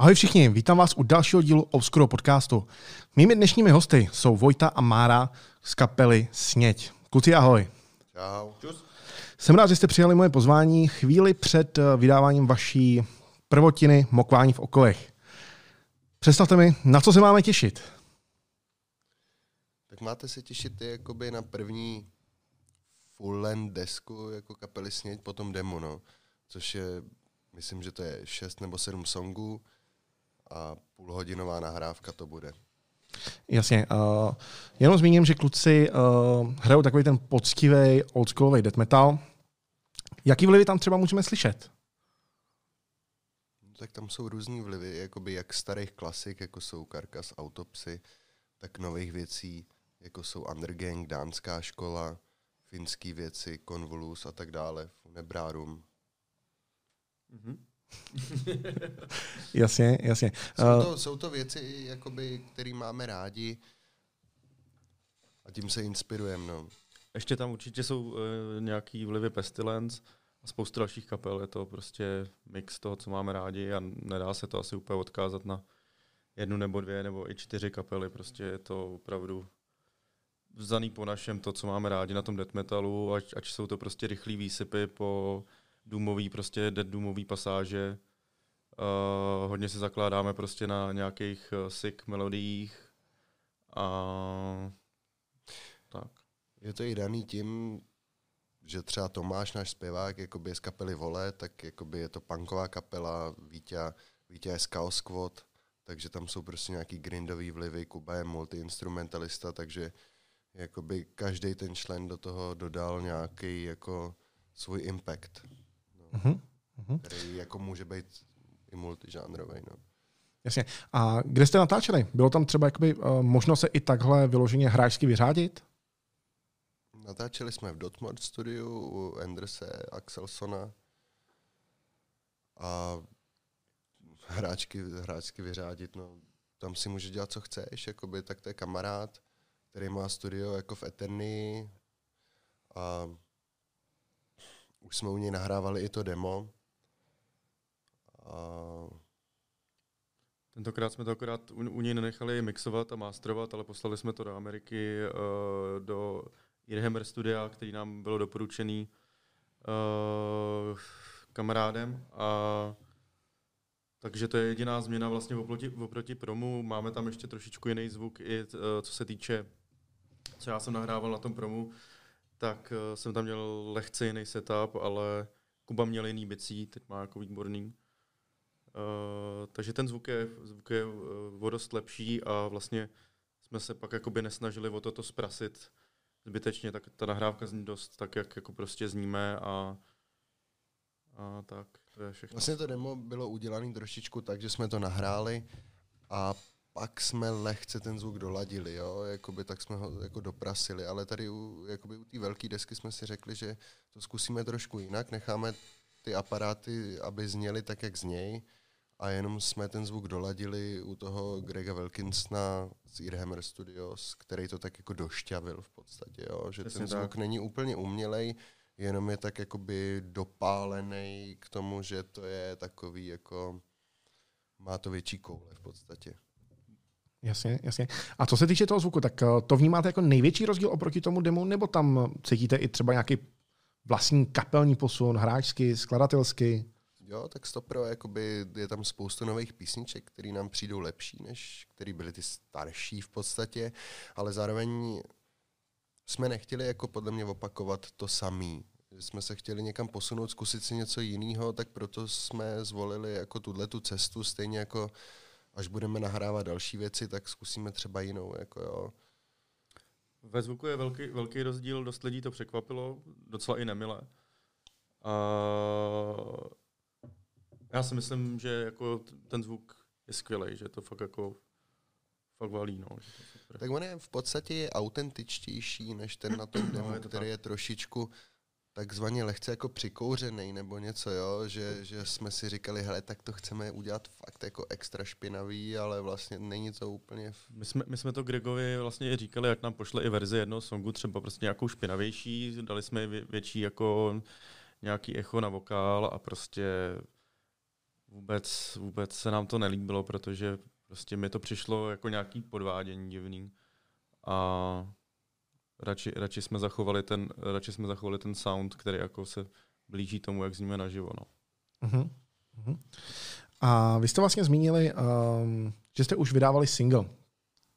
Ahoj všichni, vítám vás u dalšího dílu Obscuro podcastu. Mými dnešními hosty jsou Vojta a Mára z kapely Sněď. Kluci, ahoj. Čau. Jsem rád, že jste přijali moje pozvání chvíli před eh, vydáváním vaší prvotiny Mokvání v okolech. Představte mi, na co se máme těšit. Tak máte se těšit jakoby na první full desku jako kapely Sněď, potom demo, no. Což je, myslím, že to je šest nebo sedm songů a půlhodinová nahrávka to bude. Jasně. Uh, jenom zmíním, že kluci uh, hrajou takový ten poctivý oldschoolový death metal. Jaký vlivy tam třeba můžeme slyšet? No, tak tam jsou různý vlivy, jakoby jak starých klasik, jako jsou Karkas, Autopsy, tak nových věcí, jako jsou Undergang, Dánská škola, finský věci, Convolus a tak dále, Funebrárum. Mm-hmm. jasně, jasně. Jsou eh, to, jsou to věci, jakoby, které máme rádi a tím se inspirujeme. No. Ještě tam určitě jsou uh, nějaký vlivy Pestilence a spoustu dalších kapel. Je to prostě mix toho, co máme rádi a nedá se to asi úplně odkázat na jednu nebo dvě nebo i čtyři kapely. Prostě je to opravdu vzaný po našem to, co máme rádi na tom death metalu, ať, ať jsou to prostě rychlý výsypy po důmový, prostě dead důmový pasáže. Uh, hodně se zakládáme prostě na nějakých uh, sick melodiích a tak. Je to i daný tím, že třeba Tomáš, náš zpěvák, jakoby z kapely Vole, tak jakoby je to punková kapela, Vítě, Vítě je Chaos Squad, takže tam jsou prostě nějaký grindový vlivy, Kuba je multiinstrumentalista, takže jakoby každý ten člen do toho dodal nějaký jako svůj impact uh-huh. který jako může být i multižánrový. No. Jasně. A kde jste natáčeli? Bylo tam třeba jakoby, uh, možno se i takhle vyloženě hráčsky vyřádit? Natáčeli jsme v Dotmod studiu u Anderse Axelsona a hráčky, hráčsky vyřádit, no, tam si může dělat, co chceš, jakoby, tak to je kamarád, který má studio jako v Eterny a už jsme u něj nahrávali i to demo. A... Tentokrát jsme to akorát u, u něj nenechali mixovat a masterovat, ale poslali jsme to do Ameriky, uh, do Irhammer studia, který nám bylo doporučený uh, kamarádem. A takže to je jediná změna vlastně oproti, oproti promu. Máme tam ještě trošičku jiný zvuk, i uh, co se týče, co já jsem nahrával na tom promu, tak uh, jsem tam měl lehce jiný setup, ale Kuba měl jiný bicí, teď má jako výborný. Uh, takže ten zvuk je, zvuk je uh, o dost lepší a vlastně jsme se pak jakoby nesnažili o toto zprasit zbytečně, tak ta nahrávka zní dost tak, jak jako prostě zníme a, a tak, to je všechno. Vlastně to demo bylo udělané trošičku tak, že jsme to nahráli a pak jsme lehce ten zvuk doladili, jo, jakoby tak jsme ho jako doprasili, ale tady u, jakoby u té velké desky jsme si řekli, že to zkusíme trošku jinak, necháme ty aparáty, aby zněly tak, jak zněj a jenom jsme ten zvuk doladili u toho Grega Wilkinsona z Earhammer Studios, který to tak jako došťavil v podstatě, jo, že Přesně ten zvuk tak. není úplně umělej, jenom je tak jakoby dopálený k tomu, že to je takový jako má to větší koule v podstatě. Jasně, jasně. A co se týče toho zvuku, tak eh, to vnímáte jako největší rozdíl oproti tomu demo, nebo tam cítíte i třeba nějaký vlastní kapelní posun, hráčsky, skladatelsky? Jo, tak stopro, jakoby je tam spoustu nových písniček, které nám přijdou lepší, než které byly ty starší v podstatě, ale zároveň jsme nechtěli jako podle mě opakovat to samý. Jsme se chtěli někam posunout, zkusit si něco jiného, tak proto jsme zvolili jako tuhle tu cestu, stejně jako až budeme nahrávat další věci, tak zkusíme třeba jinou. Jako jo. Ve zvuku je velký, velký rozdíl, dost lidí to překvapilo, docela i nemile. A já si myslím, že jako ten zvuk je skvělý, že to fakt jako fakt valí. No. Tak on je v podstatě autentičtější než ten na tom demo, no, je který tak. je trošičku takzvaně lehce jako přikouřený nebo něco, jo, že, že jsme si říkali, hele, tak to chceme udělat fakt jako extra špinavý, ale vlastně není to úplně... V... My jsme, my jsme to Gregovi vlastně i říkali, jak nám pošle i verzi jednoho songu, třeba prostě nějakou špinavější, dali jsme vě, větší jako nějaký echo na vokál a prostě vůbec, vůbec se nám to nelíbilo, protože prostě mi to přišlo jako nějaký podvádění divný. A radši, radši, jsme zachovali ten, radši jsme zachovali ten sound, který jako se blíží tomu, jak zníme naživo. No. Uh-huh. Uh-huh. A vy jste vlastně zmínili, um, že jste už vydávali single,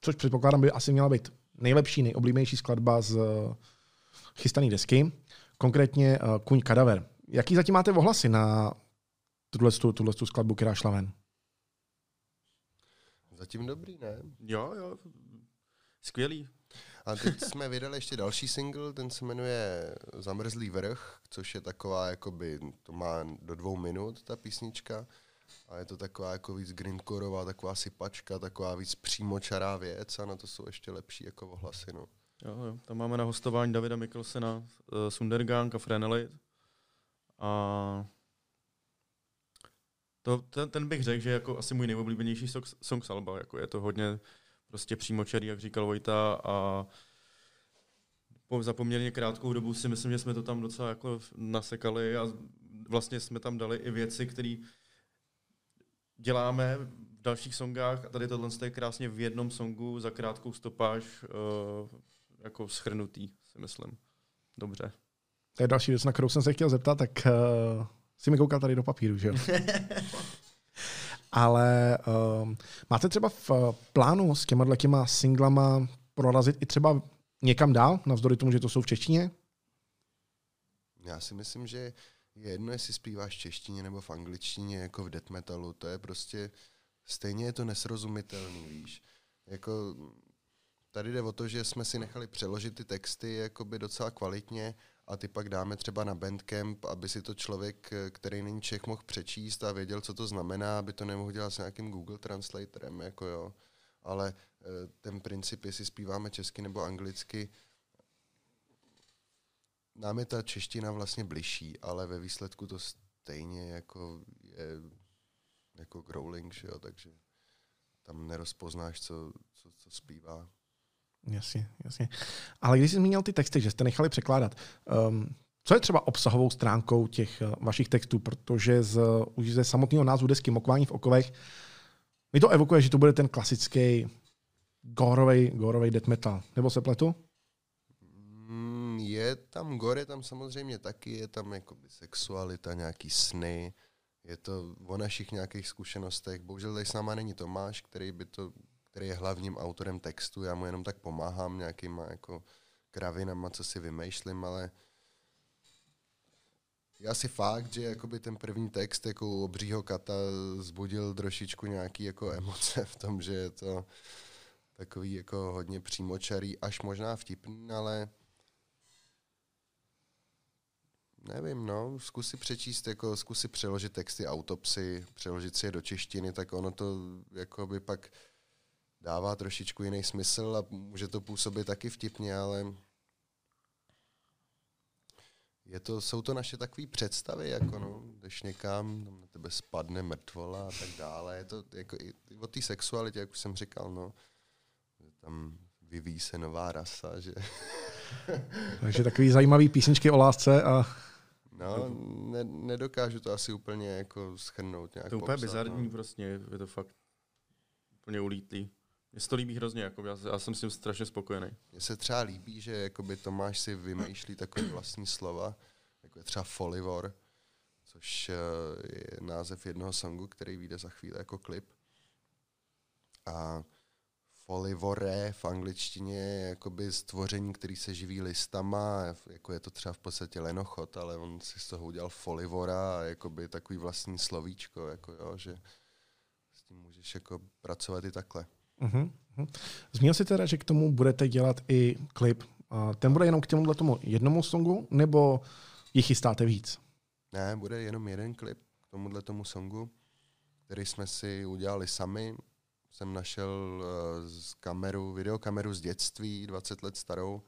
což předpokládám by asi měla být nejlepší, nejoblíbenější skladba z uh, chystané desky, konkrétně uh, Kuň Kadaver. Jaký zatím máte ohlasy na tuhle, tuhle skladbu, která šla ven? Zatím dobrý, ne? Jo, jo, skvělý. A teď jsme vydali ještě další single, ten se jmenuje Zamrzlý vrch, což je taková, jakoby, to má do dvou minut ta písnička. A je to taková jako víc grindcoreová, taková sypačka, taková víc přímočará věc a na to jsou ještě lepší jako ohlasy. No. Jo, jo. Tam máme na hostování Davida Mikkelsena, uh, Sundergang a Frenelit. A to, ten, ten bych řekl, že jako asi můj nejoblíbenější song, song Salba. Jako je to hodně prostě přímočarý, jak říkal Vojta, a po, za poměrně krátkou dobu si myslím, že jsme to tam docela jako nasekali a vlastně jsme tam dali i věci, které děláme v dalších songách a tady tohle je krásně v jednom songu za krátkou stopáž uh, jako schrnutý, si myslím. Dobře. To je další věc, na kterou jsem se chtěl zeptat, tak uh, si mi koukal tady do papíru, že jo? Ale um, máte třeba v plánu s těma těma singlama prorazit i třeba někam dál, navzdory tomu, že to jsou v češtině? Já si myslím, že je jedno, jestli zpíváš v češtině nebo v angličtině, jako v death metalu, to je prostě, stejně je to nesrozumitelný, víš. Jako, tady jde o to, že jsme si nechali přeložit ty texty jakoby docela kvalitně a ty pak dáme třeba na Bandcamp, aby si to člověk, který není Čech, mohl přečíst a věděl, co to znamená, aby to nemohl dělat s nějakým Google Translatorem, jako jo. Ale eh, ten princip, jestli zpíváme česky nebo anglicky, nám je ta čeština vlastně bližší, ale ve výsledku to stejně jako je jako growling, že jo, takže tam nerozpoznáš, co, co, co zpívá. Jasně, jasně. Ale když jsi zmínil ty texty, že jste nechali překládat, um, co je třeba obsahovou stránkou těch uh, vašich textů, protože z, už ze samotného názvu desky Mokování v okovech mi to evokuje, že to bude ten klasický gorovej, gorovej death metal. Nebo se pletu? Mm, je tam gore, tam samozřejmě taky, je tam jakoby sexualita, nějaký sny, je to o našich nějakých zkušenostech. Bohužel tady s náma není Tomáš, který by to který je hlavním autorem textu, já mu jenom tak pomáhám nějakýma jako kravinama, co si vymýšlím, ale je asi fakt, že jakoby ten první text jako u obřího kata zbudil trošičku nějaký jako emoce v tom, že je to takový jako hodně přímočarý, až možná vtipný, ale nevím, no, zkusí přečíst, jako zkusí přeložit texty autopsy, přeložit si je do češtiny, tak ono to jako by pak dává trošičku jiný smysl a může to působit taky vtipně, ale je to, jsou to naše takové představy, jako no, jdeš někam, tam na tebe spadne mrtvola a tak dále. Je to jako i, o té sexualitě, jak už jsem říkal, no, tam vyvíjí se nová rasa, že... Takže takový zajímavý písničky o lásce a... No, ne, nedokážu to asi úplně jako schrnout nějak To je úplně bizarní no. prostě, je to fakt úplně ulítlý. Mně se to líbí hrozně, jako já, já jsem s tím strašně spokojený. Mně se třeba líbí, že jakoby Tomáš si vymýšlí takové vlastní slova, jako je třeba Folivor, což eh, je název jednoho songu, který vyjde za chvíli jako klip. A folivore v angličtině je jakoby stvoření, který se živí listama, jako je to třeba v podstatě lenochod, ale on si z toho udělal folivora jakoby takový vlastní slovíčko, jako jo, že s tím můžeš jako pracovat i takhle. Uh-huh. Zmínil jsi teda, že k tomu budete dělat i klip. Ten bude jenom k tomuhle tomu jednomu songu, nebo jich chystáte víc? Ne, bude jenom jeden klip k tomuhle tomu songu, který jsme si udělali sami. Jsem našel uh, z kameru, videokameru z dětství, 20 let starou,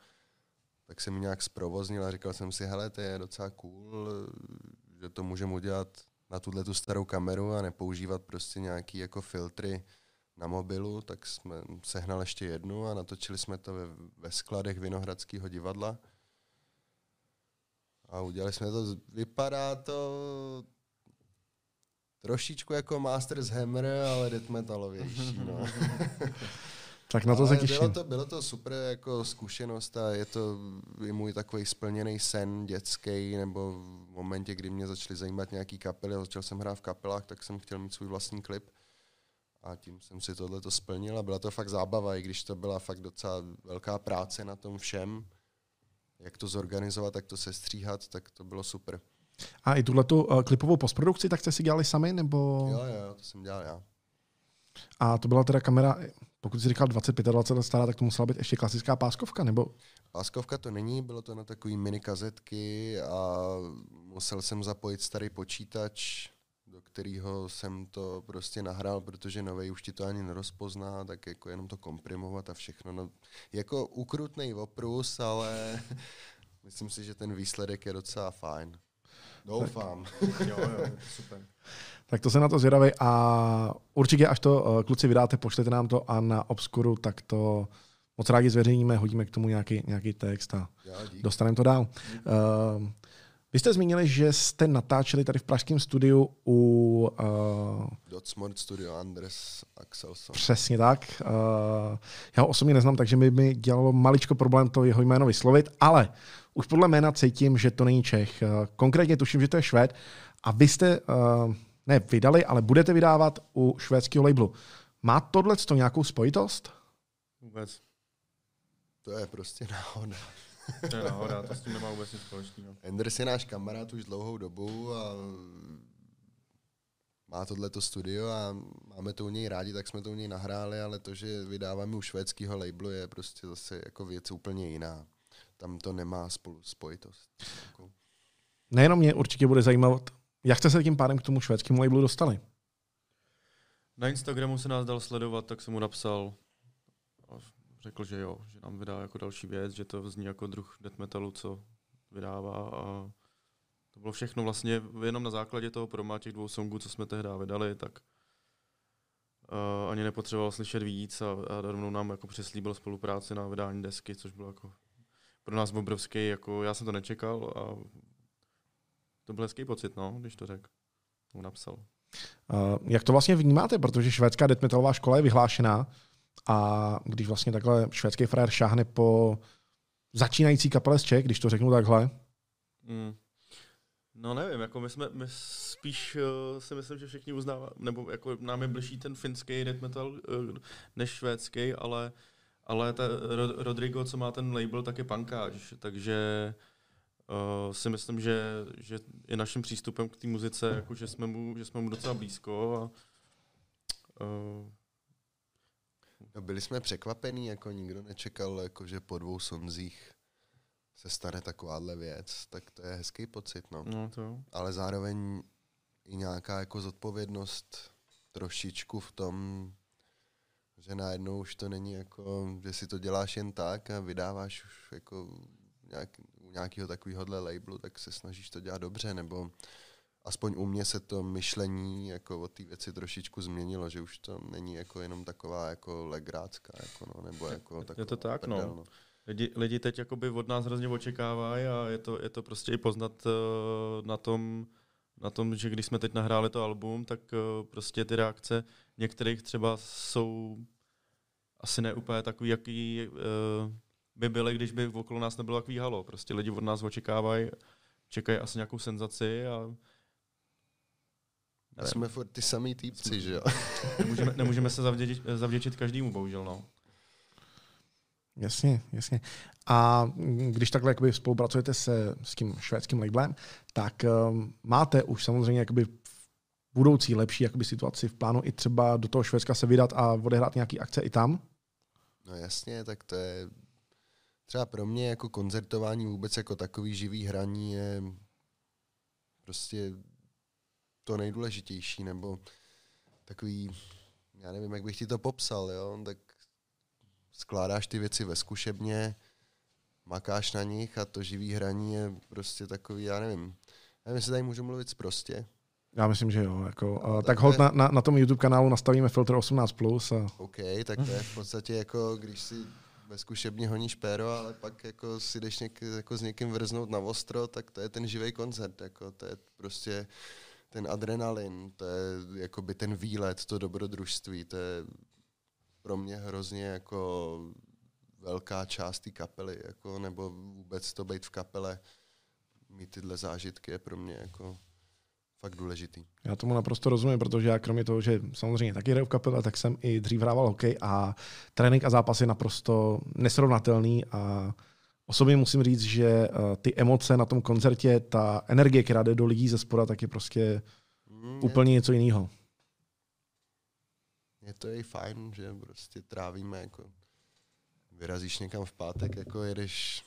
tak jsem ji nějak zprovoznil a říkal jsem si, hele, to je docela cool, že to můžeme udělat na tuhle tu starou kameru a nepoužívat prostě nějaký jako filtry na mobilu, tak jsme sehnali ještě jednu a natočili jsme to ve, ve skladech Vinohradského divadla. A udělali jsme to, vypadá to trošičku jako Masters Hammer, ale death metalovější. No. tak na to se těším. Bylo to, bylo to super jako zkušenost a je to i můj takový splněný sen dětský, nebo v momentě, kdy mě začaly zajímat nějaký kapely a začal jsem hrát v kapelách, tak jsem chtěl mít svůj vlastní klip. A tím jsem si tohle to splnil a byla to fakt zábava, i když to byla fakt docela velká práce na tom všem. Jak to zorganizovat, tak to sestříhat, tak to bylo super. A i tuhle uh, klipovou postprodukci, tak jste si dělali sami, nebo? Jo, jo, to jsem dělal já. A to byla teda kamera, pokud jsi říkal 25 20 let stará, tak to musela být ještě klasická páskovka, nebo? Páskovka to není, bylo to na takové mini kazetky a musel jsem zapojit starý počítač, do kterého jsem to prostě nahrál, protože nový už ti to ani nerozpozná, tak jako jenom to komprimovat a všechno. No, jako ukrutný oprus, ale myslím si, že ten výsledek je docela fajn. Doufám. jo, jo, super. Tak to se na to zvědavej a určitě, až to uh, kluci vydáte, pošlete nám to a na Obskuru, tak to moc rádi zveřejníme, hodíme k tomu nějaký, nějaký text a dostaneme to dál. Uh, vy jste zmínili, že jste natáčeli tady v pražském studiu u... Uh, Dotsmart Studio Andres Axelson. Přesně tak. Uh, já ho osobně neznám, takže mi, mi dělalo maličko problém to jeho jméno vyslovit, ale už podle jména cítím, že to není Čech. Uh, konkrétně tuším, že to je Švéd. A vy jste, uh, ne vydali, ale budete vydávat u švédského labelu. Má tohle nějakou spojitost? Vůbec. To je prostě náhoda. To je náhoda, to s tím nemá vůbec nic společného. Enders je náš kamarád už dlouhou dobu a má tohleto studio a máme to u něj rádi, tak jsme to u něj nahráli, ale to, že vydáváme u švédského labelu je prostě zase jako věc úplně jiná. Tam to nemá spolu spojitost. Nejenom mě určitě bude zajímat, jak jste se tím pádem k tomu švédskému labelu dostali? Na Instagramu se nás dal sledovat, tak jsem mu napsal řekl, že jo, že nám vydá jako další věc, že to zní jako druh death metalu, co vydává a to bylo všechno vlastně jenom na základě toho proma těch dvou songů, co jsme tehdy vydali, tak uh, ani nepotřeboval slyšet víc a, a rovnou nám jako přeslíbil spolupráci na vydání desky, což bylo jako pro nás obrovský, jako já jsem to nečekal a to byl hezký pocit, no, když to řekl. Napsal. Uh, jak to vlastně vnímáte, protože švédská death metalová škola je vyhlášená a když vlastně takhle švédský frajer šáhne po začínající kapele z Čech, když to řeknu takhle? Mm. No nevím, jako my jsme, my spíš uh, si myslím, že všichni uznávají, nebo jako nám je blížší ten finský death metal uh, než švédský, ale, ale ta Rodrigo, co má ten label, tak je pankáž, takže uh, si myslím, že, že je naším přístupem k té muzice, jako že, jsme mu, že jsme mu docela blízko a uh, No byli jsme překvapení, jako nikdo nečekal, jako že po dvou sonzích se stane takováhle věc, tak to je hezký pocit, no. no to. Ale zároveň i nějaká jako zodpovědnost trošičku v tom, že najednou už to není jako, že si to děláš jen tak a vydáváš už jako nějak, u nějakého takovéhohle labelu, tak se snažíš to dělat dobře, nebo aspoň u mě se to myšlení jako o té věci trošičku změnilo, že už to není jako jenom taková jako legrácká, jako no, nebo jako taková Je to tak, no. no. Lidi, lidi teď jakoby od nás hrozně očekávají a je to, je to prostě i poznat uh, na tom, na tom, že když jsme teď nahráli to album, tak uh, prostě ty reakce některých třeba jsou asi ne úplně takový, jaký uh, by byly, když by okolo nás nebylo takový halo. Prostě lidi od nás očekávají, čekají asi nějakou senzaci a Nevím. Jsme furt ty samý týpci, že jo? nemůžeme, nemůžeme se zavděčit, zavděčit každému, bohužel, no. Jasně, jasně. A když takhle jakoby spolupracujete se s tím švédským labelem, tak um, máte už samozřejmě jakoby budoucí lepší jakoby situaci v plánu i třeba do toho Švédska se vydat a odehrát nějaký akce i tam? No jasně, tak to je třeba pro mě jako koncertování vůbec jako takový živý hraní je prostě to nejdůležitější, nebo takový, já nevím, jak bych ti to popsal, jo, tak skládáš ty věci ve zkušebně, makáš na nich a to živý hraní je prostě takový, já nevím, nevím, jestli tady můžu mluvit prostě. Já myslím, že jo. Jako, No, tak tak hold je- na, na, na, tom YouTube kanálu nastavíme filtr 18+. Plus a OK, tak to je v podstatě jako, když si ve zkušebně honíš péro, ale pak jako si jdeš něk, jako s někým vrznout na ostro, tak to je ten živý koncert, jako to je prostě ten adrenalin, to je jakoby ten výlet, to dobrodružství, to je pro mě hrozně jako velká část té kapely, jako, nebo vůbec to být v kapele, mít tyhle zážitky je pro mě jako fakt důležitý. Já tomu naprosto rozumím, protože já kromě toho, že samozřejmě taky hraju v kapele, tak jsem i dřív hrával hokej a trénink a zápas je naprosto nesrovnatelný a osobně musím říct, že eh, ty emoce na tom koncertě, ta energie, která jde do lidí ze spoda, tak je prostě Mm, úplně něco jiného. je to i fajn, že prostě trávíme jako vyrazíš někam v pátek, jako jedeš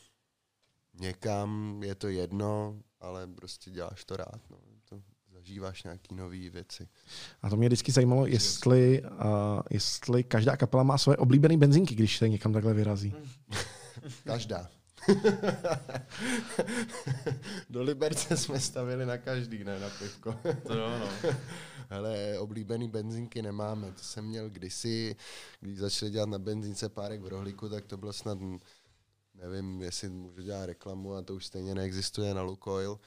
někam, je to jedno, ale prostě děláš to rád, no. To zažíváš nějaký nové věci. A to mě vždycky zajímalo, jestli, uh, jestli každá kapela má svoje oblíbené benzinky, když se někam takhle vyrazí. Každá. Do Liberce jsme stavili na každý, ne na pivko. To jo, no. Hele, oblíbený benzinky nemáme. To jsem měl kdysi, když začali dělat na benzínce párek v rohlíku, tak to bylo snad, nevím, jestli můžu dělat reklamu a to už stejně neexistuje na Lukoil.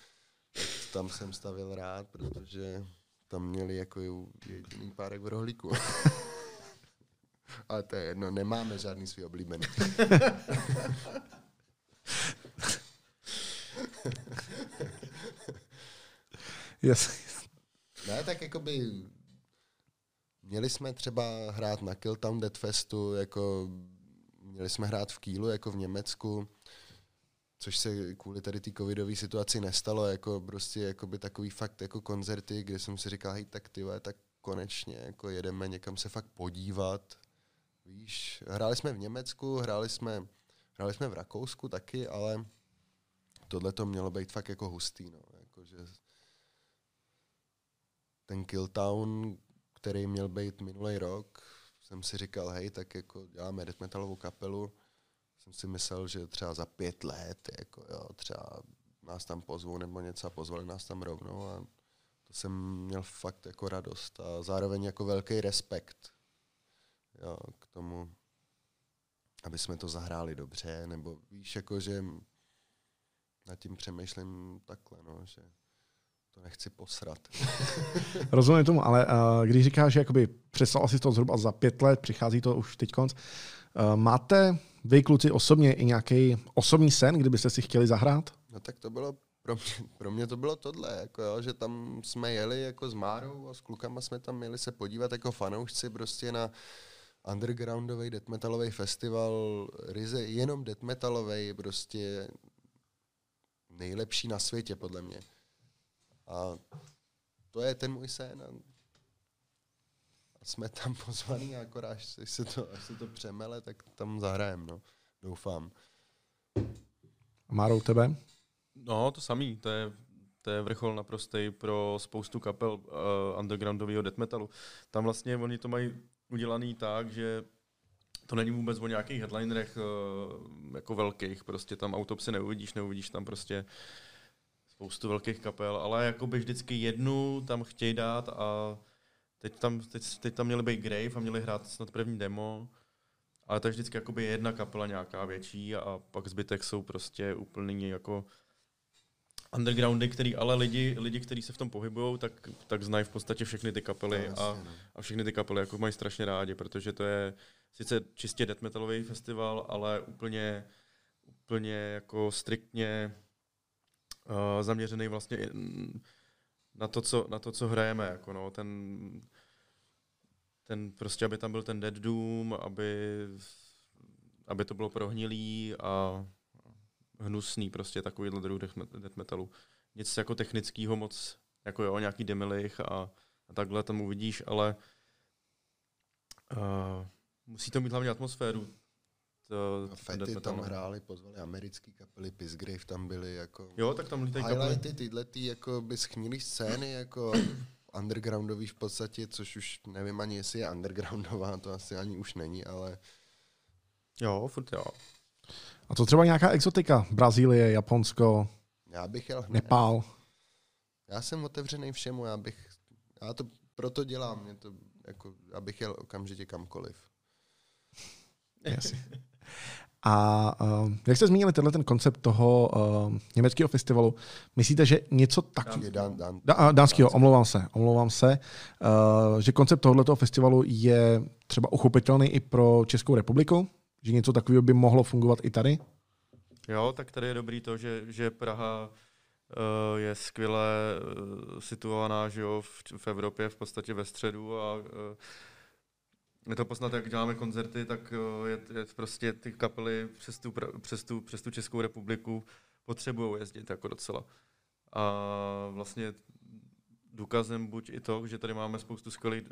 Tak tam jsem stavil rád, protože tam měli jako jediný párek v rohlíku. Ale to je jedno, nemáme žádný svý oblíbený. Yes. Ne, tak jakoby měli jsme třeba hrát na Killtown Dead Festu, jako měli jsme hrát v Kielu, jako v Německu, což se kvůli tady té covidové situaci nestalo, jako prostě jakoby takový fakt jako koncerty, kde jsem si říkal, hej, tak ty tak konečně jako jedeme někam se fakt podívat. Víš, hráli jsme v Německu, hráli jsme, hráli jsme v Rakousku taky, ale tohle to mělo být fakt jako hustý, no, jakože ten Killtown, který měl být minulý rok, jsem si říkal, hej, tak jako děláme death metalovou kapelu. Jsem si myslel, že třeba za pět let, jako jo, třeba nás tam pozvou nebo něco a pozvali nás tam rovnou a to jsem měl fakt jako radost a zároveň jako velký respekt jo, k tomu, aby jsme to zahráli dobře, nebo víš, jako že nad tím přemýšlím takhle, no, že to nechci posrat. Rozumím tomu, ale uh, když říkáš, že jakoby přestal asi to zhruba za pět let, přichází to už teď konc, uh, máte vy kluci osobně i nějaký osobní sen, kdybyste si chtěli zahrát? No tak to bylo, pro mě, pro mě to bylo tohle, jako jo, že tam jsme jeli jako s Márou a s klukama jsme tam měli se podívat jako fanoušci prostě na undergroundový death metalový festival, ryze jenom death metalový, prostě nejlepší na světě podle mě. A to je ten můj sen. A jsme tam pozvaní a akorát, až se to, až se to přemele, tak tam zahrajem, no. Doufám. A Márou tebe? No, to samý, to je, to je vrchol naprostej pro spoustu kapel uh, undergroundového death metalu. Tam vlastně oni to mají udělaný tak, že to není vůbec o nějakých headlinerech uh, jako velkých, prostě tam autopsy neuvidíš, neuvidíš tam prostě spoustu velkých kapel, ale jakoby vždycky jednu tam chtějí dát a teď tam, teď, teď tam měli být Grave a měli hrát snad první demo, ale to je vždycky jakoby jedna kapela nějaká větší a pak zbytek jsou prostě úplný jako undergroundy, který ale lidi, lidi kteří se v tom pohybují, tak, tak znají v podstatě všechny ty kapely No, a, no. a všechny ty kapely jako mají strašně rádi, protože to je sice čistě death metalový festival, ale úplně, úplně jako striktně uh, zaměřený vlastně na to, co, na to, co hrajeme, jako no, ten, ten prostě, aby tam byl ten Dead Doom, aby, aby to bylo prohnilý a hnusný, prostě takovýhle druh death met- death metalu. Nic jako technického moc, jako jo, nějaký demilich a, a takhle tam uvidíš, ale uh, musí to mít hlavně atmosféru. To, A Fety tam no. hráli, pozvali americký kapely, Pissgrave tam byli, jako Jo, tak tam lítají kapely. highlighty tyhle ty, jako by schnilý scény, jako undergroundový v podstatě, což už nevím ani, jestli je undergroundová, to asi ani už není, ale Jo, furt jo. A co třeba nějaká exotika? Brazílie, Japonsko, Já bych jel hned. Nepál. Já jsem otevřený všemu, já bych, já to proto dělám, mě to, jako, abych jel okamžitě kamkoliv. Jasně. A uh, jak jste zmínili tenhle ten koncept toho uh, německého festivalu, myslíte, že něco tak... Je dán, dán, dánskýho, omlouvám se, omlouvám se, uh, že koncept tohoto festivalu je třeba uchopitelný i pro Českou republiku? Že něco takového by mohlo fungovat i tady? Jo, tak tady je dobrý to, že, že Praha uh, je skvěle uh, situovaná že jo, v, v Evropě, v podstatě ve středu a uh, je to poznat, jak děláme koncerty, tak je, je prostě ty kapely přes tu, přes tu, přes tu Českou republiku potřebují jezdit jako docela. A vlastně důkazem buď i to, že tady máme spoustu skvělých,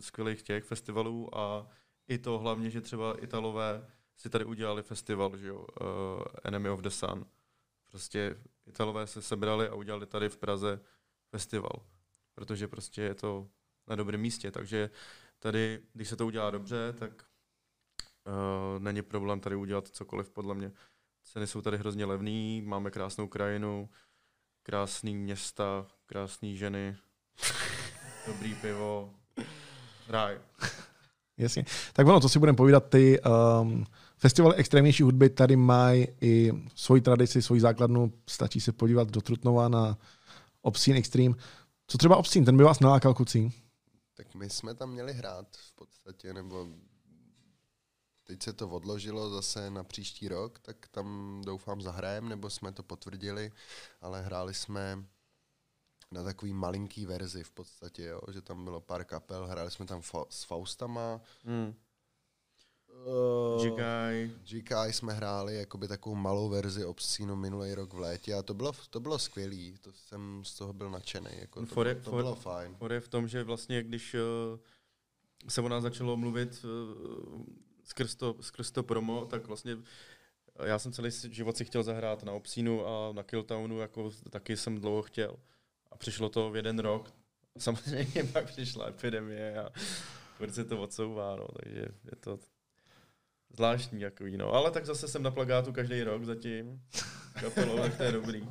skvělých těch festivalů a i to hlavně, že třeba Italové si tady udělali festival, že jo, uh, Enemy of the Sun. Prostě Italové se sebrali a udělali tady v Praze festival, protože prostě je to na dobrém místě, takže tady, když se to udělá dobře, tak uh, není problém tady udělat cokoliv, podle mě. Ceny jsou tady hrozně levný, máme krásnou krajinu, krásný města, krásné ženy, dobrý pivo, ráj. Jasně. Tak ono, co si budeme povídat, ty um, festivaly extrémnější hudby tady mají i svoji tradici, svoji základnu. Stačí se podívat do Trutnova na Obscene Extreme. Co třeba Obscene, ten by vás nalákal kucí? Tak my jsme tam měli hrát v podstatě, nebo teď se to odložilo zase na příští rok, tak tam doufám zahrajem, nebo jsme to potvrdili, ale hráli jsme na takový malinký verzi v podstatě, jo, že tam bylo pár kapel, hráli jsme tam fa- s Faustama, Hmm. uh, Jigaj, GKI jsme hráli jakoby takovou malou verzi Obscenu minulý rok v létě a to bylo, to bylo skvělý, to jsem z toho byl nadšený, jako to, For- to for- bylo fajn. For je v tom, že vlastně, když uh, se o nás začalo mluvit uh, skrz, to, skrz to promo, tak vlastně eh, já jsem celý život si chtěl zahrát na Obsínu a na Killtownu, jako taky jsem dlouho chtěl. A přišlo to v jeden rok. Samozřejmě pak přišla epidemie a furt se to odsouvá, no, takže je to zvláštní takový, no. Ale tak zase jsem na plagátu každý rok zatím. Kapelou, tak to je dobrý.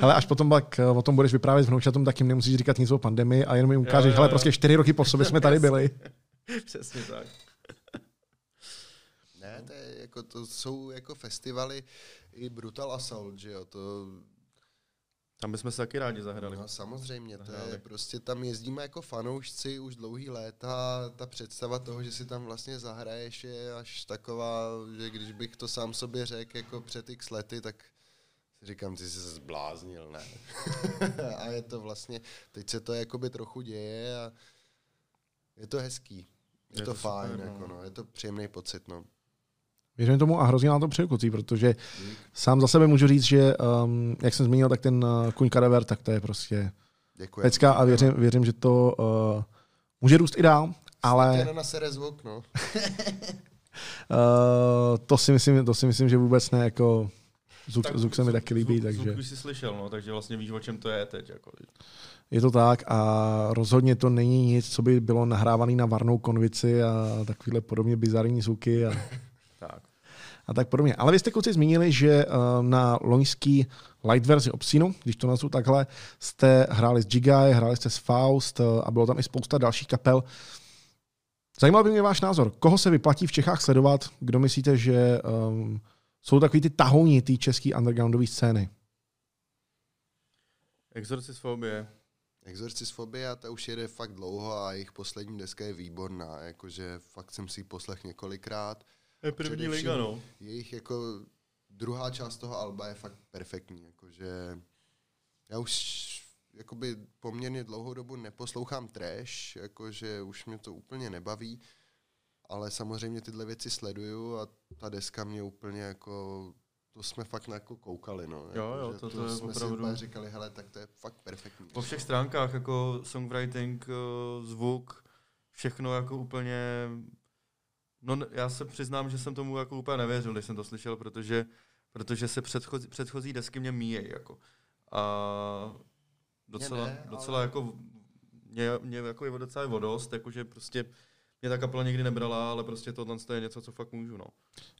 Ale až potom pak eh, o tom budeš vyprávět vnoučatům, tak jim nemusíš říkat nic o pandemii a jenom jim ukážeš, hele, jo. prostě čtyři roky po sobě jsme tady byli. Přesně tak. Ne, to, je jako, to jsou jako festivaly i Brutal Assault, že jo, to Tam bychom se taky rádi zahrali. No samozřejmě, to je prostě tam jezdíme jako fanoušci už dlouhý léta, ta představa toho, že si tam vlastně zahraješ je až taková, že když bych to sám sobě řekl jako před x lety, tak si říkám, ty jsi se zbláznil, ne? a je to vlastně, teď se to jakoby trochu děje a je to hezký. Je, Je to, to fajn, super, jako no. no, je to příjemný pocit, no. Věřím tomu a hrozně nám to přeju protože sám za sebe můžu říct, že um, jak jsem zmínil, tak ten uh, kuň Kadaver, tak to je prostě Děkuji. pecka a věřím, věřím, že to uh, může růst i dál, ale Tě nasere zvuk, no. uh, to, si myslím, to si myslím, že vůbec ne, jako zvuk, Tak zvuk se mi taky líbí, zvuk, takže Zvuk už jsi slyšel, no, takže vlastně víš, o čem to je teď. Jako. je to tak a rozhodně to není nic, co by bylo nahrávané na varnou konvici a takovýhle podobně bizarní zvuky a, Tak. a tak podobně. Ale vy jste kluci zmínili, že uh, na loňský light verzi Obsinu, když to nazvu takhle, jste hráli s Gigaj, hráli jste s Faust uh, a bylo tam i spousta dalších kapel. Zajímal by mě váš názor. Koho se vyplatí v Čechách sledovat? Kdo myslíte, že um, jsou takový ty tahouni té české undergroundové scény? Exorcisfobie. Exorcisfobia, ta už jede fakt dlouho a jejich poslední deska je výborná, jakože fakt jsem si ji poslech několikrát. Je první liga, no. Jejich jako druhá část toho alba je fakt perfektní, jakože já už jakoby poměrně dlouhou dobu neposlouchám trash, jakože už mě to úplně nebaví, ale samozřejmě tyhle věci sleduju a ta deska mě úplně jako to jsme fakt na jako koukali, no. Jo, jako, jo, že to- to je jsme opravdu- si říkali, hele, tak to je fakt perfektní. Po všech stránkách, jako songwriting, eh, zvuk, všechno jako úplně... No já se přiznám, že jsem tomu jako úplně nevěřil, když jsem to slyšel, protože, protože se předchozí, předchozí desky mě míjejí, jako. A docela, ne, ale- docela jako mě, mě jako je docela o dost, jakože prostě mě ta kapela nikdy nebrala, ale prostě tohle je něco, co fakt můžu. No.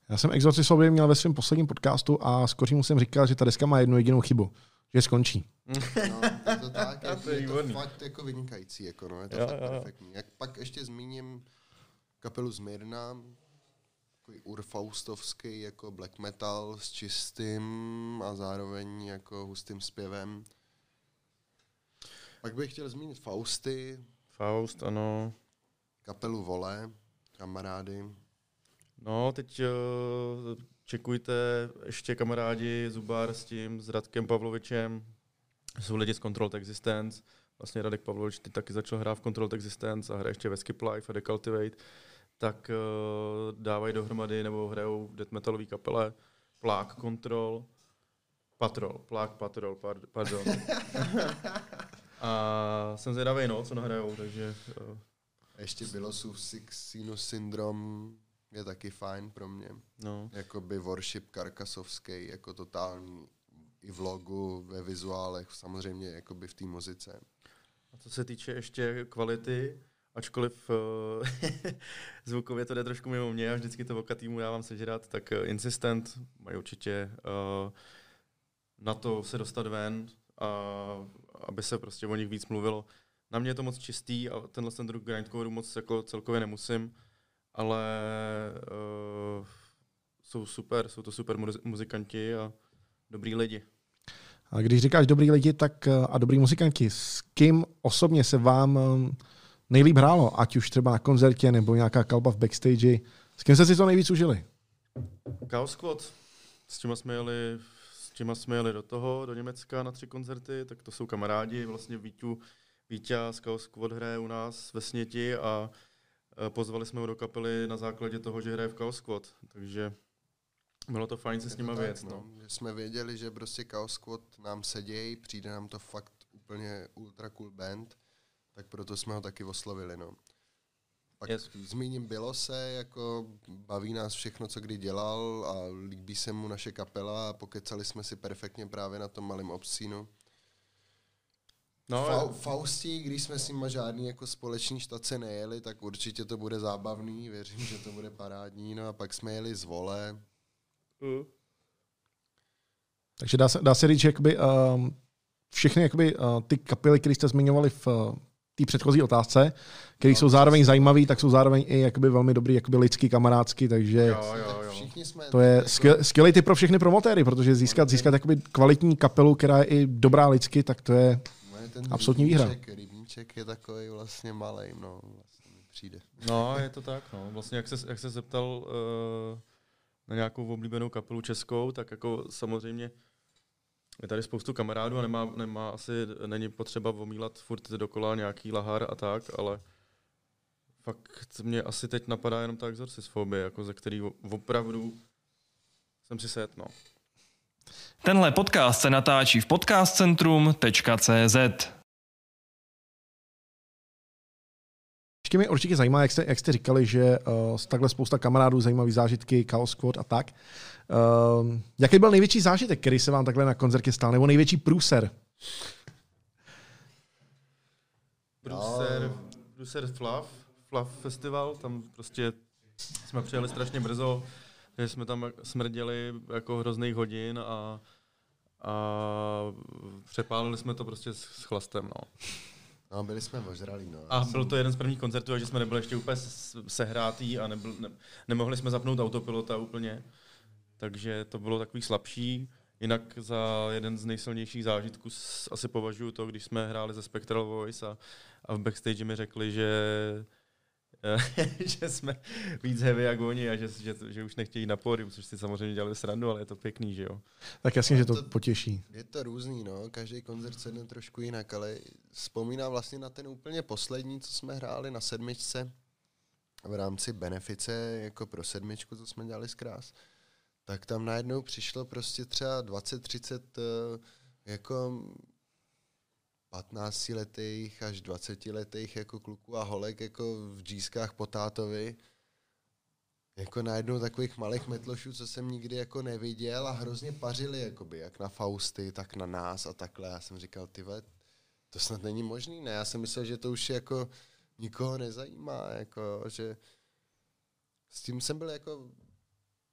Já jsem Exorcisovi měl ve svém posledním podcastu a skoro musím říkal, že ta deska má jednu jedinou chybu, že skončí. No, je to tak, je, To je je to fakt jako vynikající, jako no, je to Jo, fakt jo. perfektní. Jak pak ještě zmíním kapelu Zmírna, takový urfaustovský jako black metal s čistým a zároveň jako hustým zpěvem. Pak bych chtěl zmínit Fausty, Faust, ano. kapelu Vole, kamarády. No, teď uh, čekujte ještě kamarádi Zubar s tím, s Radkem Pavlovičem. Jsou lidi z Controlled Existence. Vlastně Radek Pavlovič teď taky začal hrát v Controlled Existence a hraje ještě ve Skip Life a Decultivate. Tak uh, dávají dohromady nebo hrajou death metalové kapele Plague Control, Patrol, Plague Patrol, pard- pardon. a jsem zvědavý, no, co nahrajou, takže uh, ještě Bilosův Six Sinus Syndrom je taky fajn pro mě. no. Jakoby worship karkasovský, jako totální i v logu, ve vizuálech, samozřejmě jakoby v té muzice. A co se týče ještě kvality, ačkoliv uh, zvukově to jde trošku mimo mě, a vždycky to voka týmu dávám sežrat, tak uh, Insistent mají určitě uh, na to se dostat ven a aby se prostě o nich víc mluvilo. Na mě je to moc čistý a tenhle ten druh grindcoreu moc jako celkově nemusím, ale uh, jsou super, jsou to super muzi- muzikanti a dobrý lidi. A když říkáš dobrý lidi tak, eh, a dobrý muzikanti, s kým osobně se vám eh, nejlíp hrálo, ať už třeba na koncertě nebo nějaká kalba v backstage, s kým jste si to nejvíc užili? Chaos Squad, s těma jsme jeli, s těma jsme jeli do toho, do Německa na tři koncerty, tak to jsou kamarádi, vlastně Víťu, Víťa z Chaos Squad hraje u nás ve Sněti a e, pozvali jsme ho do kapely na základě toho, že hraje v Chaos Squad, takže bylo to fajn se s nima tak, věc, no. Že jsme věděli, že prostě Chaos Squad nám sedějí, přijde nám to fakt úplně ultra cool band, tak proto jsme ho taky oslovili, no. Pak Yes. zmíním Bilose, jako baví nás všechno, co kdy dělal a líbí se mu naše kapela a pokecali jsme si perfektně právě na tom malém obscínu. No, Fa- Faustí, když jsme s nima žádný jako společný štace nejeli, tak určitě to bude zábavný, věřím, že to bude parádní. No a pak jsme jeli z vole. uh, Takže dá se, dá se říct, že jakoby, um, všechny jakoby, uh, ty kapely, které jste zmiňovali v uh, té předchozí otázce, které No, jsou zároveň přesně. zajímavé, tak jsou zároveň i jakoby velmi dobrý, jakoby lidský, kamarádský, takže jo, jo, jo. Všichni jsme to je jako- skvěl, skvělý typ pro všechny promotéry, protože získat, získat jakoby kvalitní kapelu, která je i dobrá lidsky, tak to je Absolutní výhra. rybníček, je takový vlastně malý, no, vlastně přijde. No, je to tak, no. Vlastně jak se, jak se zeptal uh, na nějakou oblíbenou kapelu českou, tak jako samozřejmě je tady spoustu kamarádů a nemá, nemá asi, není potřeba omílat furt dokola nějaký lahar a tak, ale fakt mě asi teď napadá jenom ta exorcisfobie, jako ze který opravdu jsem si set, no. Tenhle podcast se natáčí v podcastcentrum.cz. Ještě mě určitě zajímá, jak jste, jak jste říkali, že uh, takhle spousta kamarádů, zajímavý zážitky, Chaos Squad a tak. Uh, jaký byl největší zážitek, který se vám takhle na koncertě stal, nebo největší průser? Bruser, Bruser Fluff, Fluff Festival, tam prostě jsme přijeli strašně brzo, že jsme tam smrděli jako hrozných hodin a, a přepálili jsme to prostě s, s chlastem, no. No, byli jsme ožralí, no. A byl to jeden z prvních koncertů, takže jsme nebyli ještě úplně sehrátý a nebyl, ne, nemohli jsme zapnout autopilota úplně, takže to bylo takový slabší. Jinak za jeden z nejsilnějších zážitků asi považuji to, když jsme hráli ze Spectral Voice a, a v backstage mi řekli, že že jsme víc heavy jak oni a že, že, že už nechtějí na pódium, což si samozřejmě dělali srandu, ale je to pěkný, že jo. Tak jasně, že to to- potěší. Je to různý, no. Každý koncert se jde trošku jinak, ale vzpomínám vlastně na ten úplně poslední, co jsme hráli na sedmičce v rámci benefice, jako pro sedmičku, co jsme dělali z krás. Tak tam najednou přišlo prostě třeba 20-30 eh, jako 15 letých až 20 letých jako kluků a holek jako v džískách po tátovi. Jako najednou takových malých metlošů, co jsem nikdy jako neviděl a hrozně pařili, jakoby, jak na Fausty, tak na nás a takhle. Já jsem říkal, ty vole, to snad není možný, ne? Já jsem myslel, že to už jako nikoho nezajímá, jako, že s tím jsem byl jako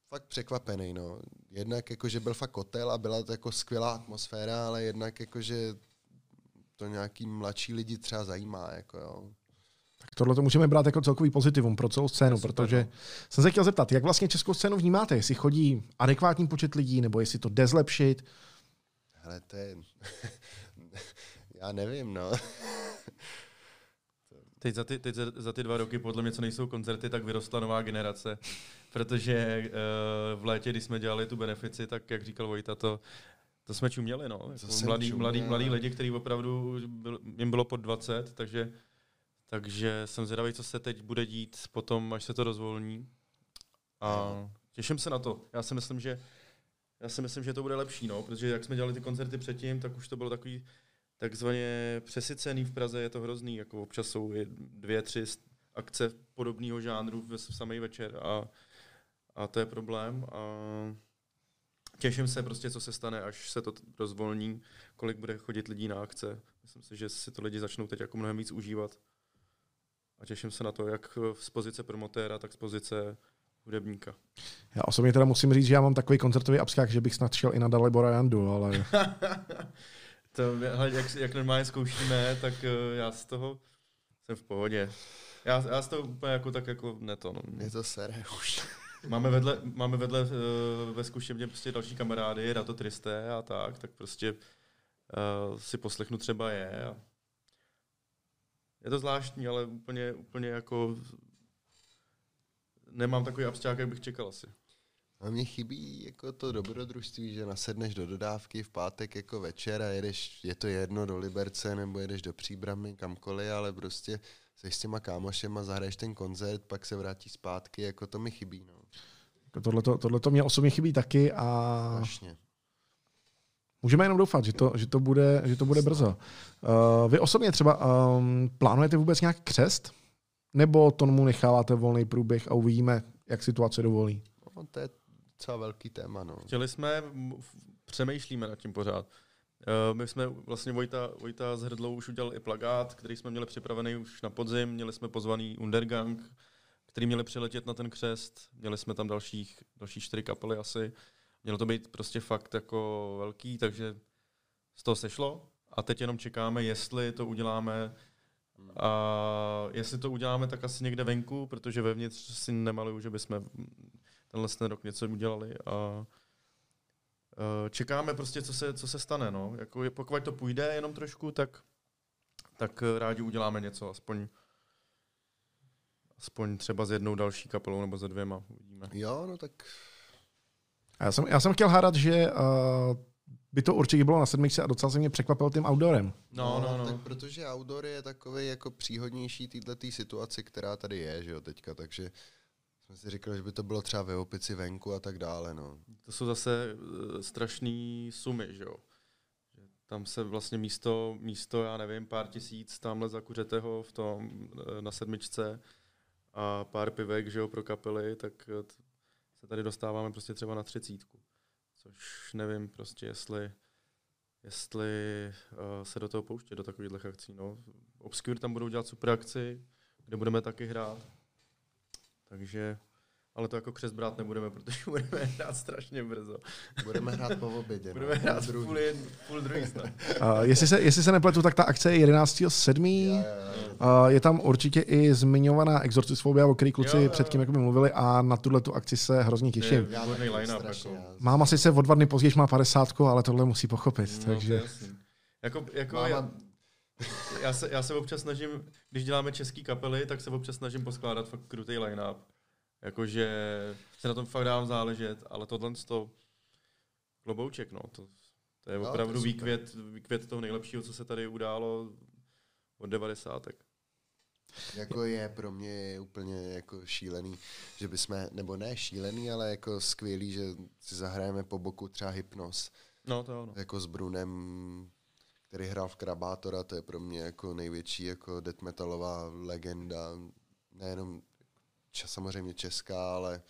fakt překvapený, no. Jednak jako, že byl fakt hotel a byla to jako skvělá atmosféra, ale jednak jako, že to nějaký mladší lidi třeba zajímá, jako jo. Tak tohle to můžeme brát jako celkový pozitivum pro celou scénu, Super, protože no. jsem se chtěl zeptat, jak vlastně českou scénu vnímáte? Jestli chodí adekvátní počet lidí, nebo jestli to jde zlepšit? Hele, to je... Já nevím, no. Teď za ty, teď za, za ty dva roky, podle mě, co nejsou koncerty, tak vyrostla nová generace. Protože uh, v létě, když jsme dělali tu benefici, tak jak říkal Vojta, to, to jsme čuměli. No. Jako mladý, čuměl. mladý, mladý lidi, kteří opravdu, byl, jim bylo pod 20, takže, takže jsem zvědavý, co se teď bude dít potom, až se to rozvolní. A těším se na to. Já si myslím, že já si myslím, že to bude lepší, no, protože jak jsme dělali ty koncerty předtím, tak už to bylo takový takzvaně přesycený v Praze, je to hrozný, jako občas jsou je dvě, tři akce podobného žánru v samý večer a, a to je problém a těším se prostě, co se stane, až se to rozvolní, kolik bude chodit lidí na akce. Myslím si, že si to lidi začnou teď jako mnohem víc užívat a těším se na to, jak z pozice promotéra, tak z pozice hudebníka. Já osobně teda musím říct, že já mám takový koncertový abskák, že bych snad šel i na Dalibora Jandu, ale to, hele, jak, jak normálně zkoušíme, tak uh, já z toho jsem v pohodě. Já, já z toho úplně jako tak jako ne to. No. Mě to sere už. Máme vedle, máme vedle uh, ve zkušebně prostě další kamarády, Rato Tristé a tak, tak prostě uh, si poslechnu třeba je. A je to zvláštní, ale úplně, úplně jako nemám takový absťák, jak bych čekal asi. A mně chybí jako to dobrodružství, že nasedneš do dodávky v pátek jako večer a jedeš, je to jedno do Liberce nebo jedeš do Příbramy, kamkoliv, ale prostě jsi s těma kámošema, zahraješ ten koncert, pak se vrátíš zpátky, jako to mi chybí, no. tohle Jako to mě osobně chybí taky a Strašně. můžeme jenom doufat, že to, že to, bude, že to bude brzo. Uh, vy osobně třeba um, plánujete vůbec nějak křest? Nebo tomu necháváte volný průběh a uvidíme, jak situace dovolí? No, to je docela velký téma, no. Chtěli jsme, přemýšlíme nad tím pořád. Uh, my jsme vlastně Vojta, Vojta s Hrdlou už udělal i plagát, který jsme měli připravený už na podzim. Měli jsme pozvaný Undergang, který měli přiletět na ten křest. Měli jsme tam dalších, další čtyři kapely asi. Mělo to být prostě fakt jako velký, takže z toho sešlo. A teď jenom čekáme, jestli to uděláme a jestli to uděláme, tak asi někde venku, protože vevnitř si nemaluju, že bychom tenhle ten rok něco udělali a eh, čekáme prostě, co se, co se stane. No. Jako, je- pokud to půjde jenom trošku, tak, tak eh, rádi uděláme něco, aspoň, aspoň třeba s jednou další kapelou nebo se dvěma, uvidíme. Jo, no tak A já jsem, já jsem chtěl hádat, že uh, by to určitě bylo na sedmičce a docela se mě překvapil tím outdoorem. No, no, no. Tak protože outdoor je takový jako příhodnější této situaci, která tady je, že jo, teďka, takže jsme si říkali, že by to bylo třeba ve opici venku a tak dále, no. To jsou zase uh, strašné sumy, že jo. Tam se vlastně místo, místo, já nevím, pár tisíc tamhle za kuřetého v tom eh, na sedmičce a pár pivek, že jo, pro kapely, tak t- se tady dostáváme prostě třeba na třicítku. Což nevím prostě, jestli, jestli uh, se do toho pouštět, do takových akcí. No. Obscure tam budou dělat super akci, kde budeme taky hrát. Takže, ale to jako křest brát nebudeme, protože budeme hrát strašně brzo. Budeme hrát po obědě. Budeme no, hrát druhý. půl, jed, půl druhý snad. Uh, jestli, se, jestli se nepletu, tak ta akce je 11.7. Jo, jo, jo. Uh, je tam určitě i zmiňovaná exorcisfobia, o který kluci Jo, jo, jo, předtím jakoby mluvili a na tuhle tu akci se hrozně těším. Je výborný taky line-up. strašně, Jako. já- Máma sice o dva dny později má 50, ale tohle musí pochopit. No, takže... jasný. Jako, jako Máma- já, já, se, já se občas snažím, když děláme český kapely, tak se občas snažím poskládat fakt krutý line-up. Jakože se na tom fakt dám záležet, ale tohle to klobouček, no. To, to je No, to je opravdu výkvět, výkvět toho nejlepšího, co se tady událo od 90. Jako je pro mě úplně jako šílený, že bychom, nebo ne šílený, ale jako skvělý, že si zahrajeme po boku třeba Hypnos, No to jo, no. jako s Brunem, který hrál v Krabátora, to je pro mě jako největší jako death metalová legenda, nejenom č- samozřejmě česká, ale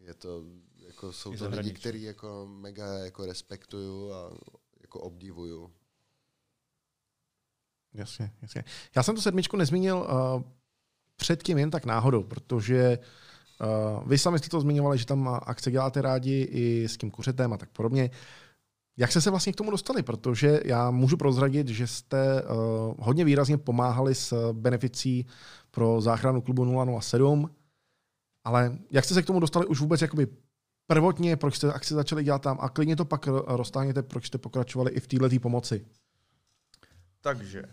je to, jako jsou to lidi, který jako mega jako respektuju a jako obdivuju. Jasně, jasně. Já jsem tu sedmičku nezmínil uh, předtím jen tak náhodou, protože uh, vy sami jste to zmiňovali, že tam akce děláte rádi i s tím kuřetem a tak podobně. Jak jste se vlastně k tomu dostali? Protože já můžu prozradit, že jste uh, hodně výrazně pomáhali s beneficí pro záchranu klubu 007, ale jak jste se k tomu dostali už vůbec jakoby prvotně, proč jste akci začali dělat tam a klidně to pak roztáhněte, proč jste pokračovali i v této pomoci? Takže,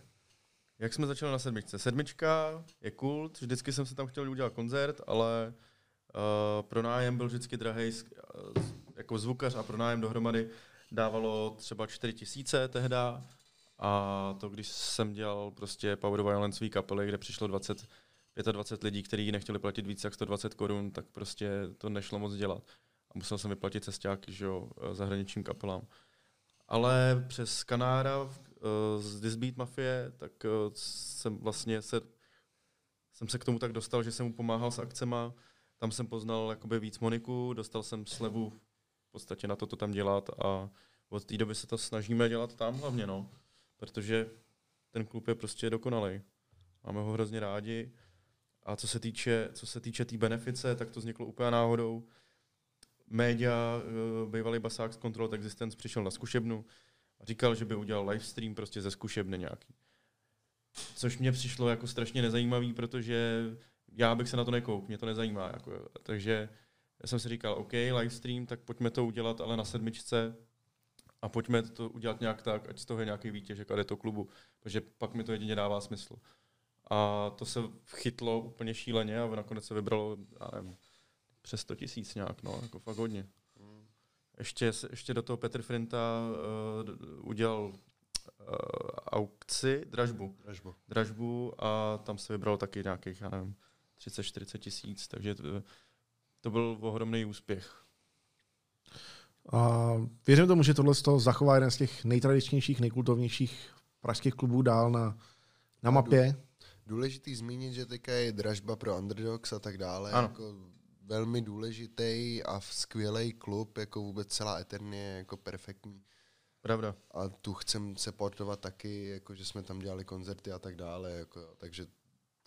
jak jsme začali na sedmičce? Sedmička je kult, vždycky jsem se tam chtěl udělat koncert, ale uh, pronájem byl vždycky drahý, uh, jako zvukař a pronájem dohromady dávalo třeba 4 tisíce tehda a to, když jsem dělal prostě Power Violence svý kapely, kde přišlo 20, 25 lidí, kteří nechtěli platit více jak 120 korun, tak prostě to nešlo moc dělat. A musel jsem vyplatit cestáky, že jo, zahraničním kapelám. Ale přes Kanára Eh, z Disbeat Mafie, tak eh, jsem vlastně se, jsem se k tomu tak dostal, že jsem mu pomáhal s akcema. Tam jsem poznal jakoby víc Moniku, dostal jsem slevu v podstatě na to, to tam dělat a od té doby se to snažíme dělat tam hlavně, no. Protože ten klub je prostě dokonalý. Máme ho hrozně rádi. A co se týče, co se týče té tý benefice, tak to vzniklo úplně náhodou. Média, eh, bývalý basák z Control Existence přišel na zkušebnu, a říkal, že by udělal livestream prostě ze zkušebny nějaký. Což mě přišlo jako strašně nezajímavý, protože já bych se na to nekouk, mě to nezajímá. Jako, takže já jsem si říkal, OK, livestream, tak pojďme to udělat, ale na sedmičce a pojďme to udělat nějak tak, ať z toho je nějaký výtěžek a jde to klubu, protože pak mi to jedině dává smysl. A to se chytlo úplně šíleně a nakonec se vybralo, já nevím, přes 100 tisíc nějak, no, jako fakt hodně. Ještě, ještě do toho Petr Frinta uh, udělal uh, aukci, dražbu. dražbu. Dražbu a tam se vybralo taky nějakých, já nevím, 30-40 tisíc, takže to, to byl ohromný úspěch. A věřím tomu, že tohle z toho zachová jeden z těch nejtradičnějších, nejkultovnějších pražských klubů dál na, na mapě. Důležitý zmínit, že teďka je dražba pro underdogs a tak dále. Ano. Jako velmi důležitý a skvělý klub, jako vůbec celá Eternie je jako perfektní. Pravda. A tu chcem se portovat taky, jako že jsme tam dělali koncerty a tak dále, jako, takže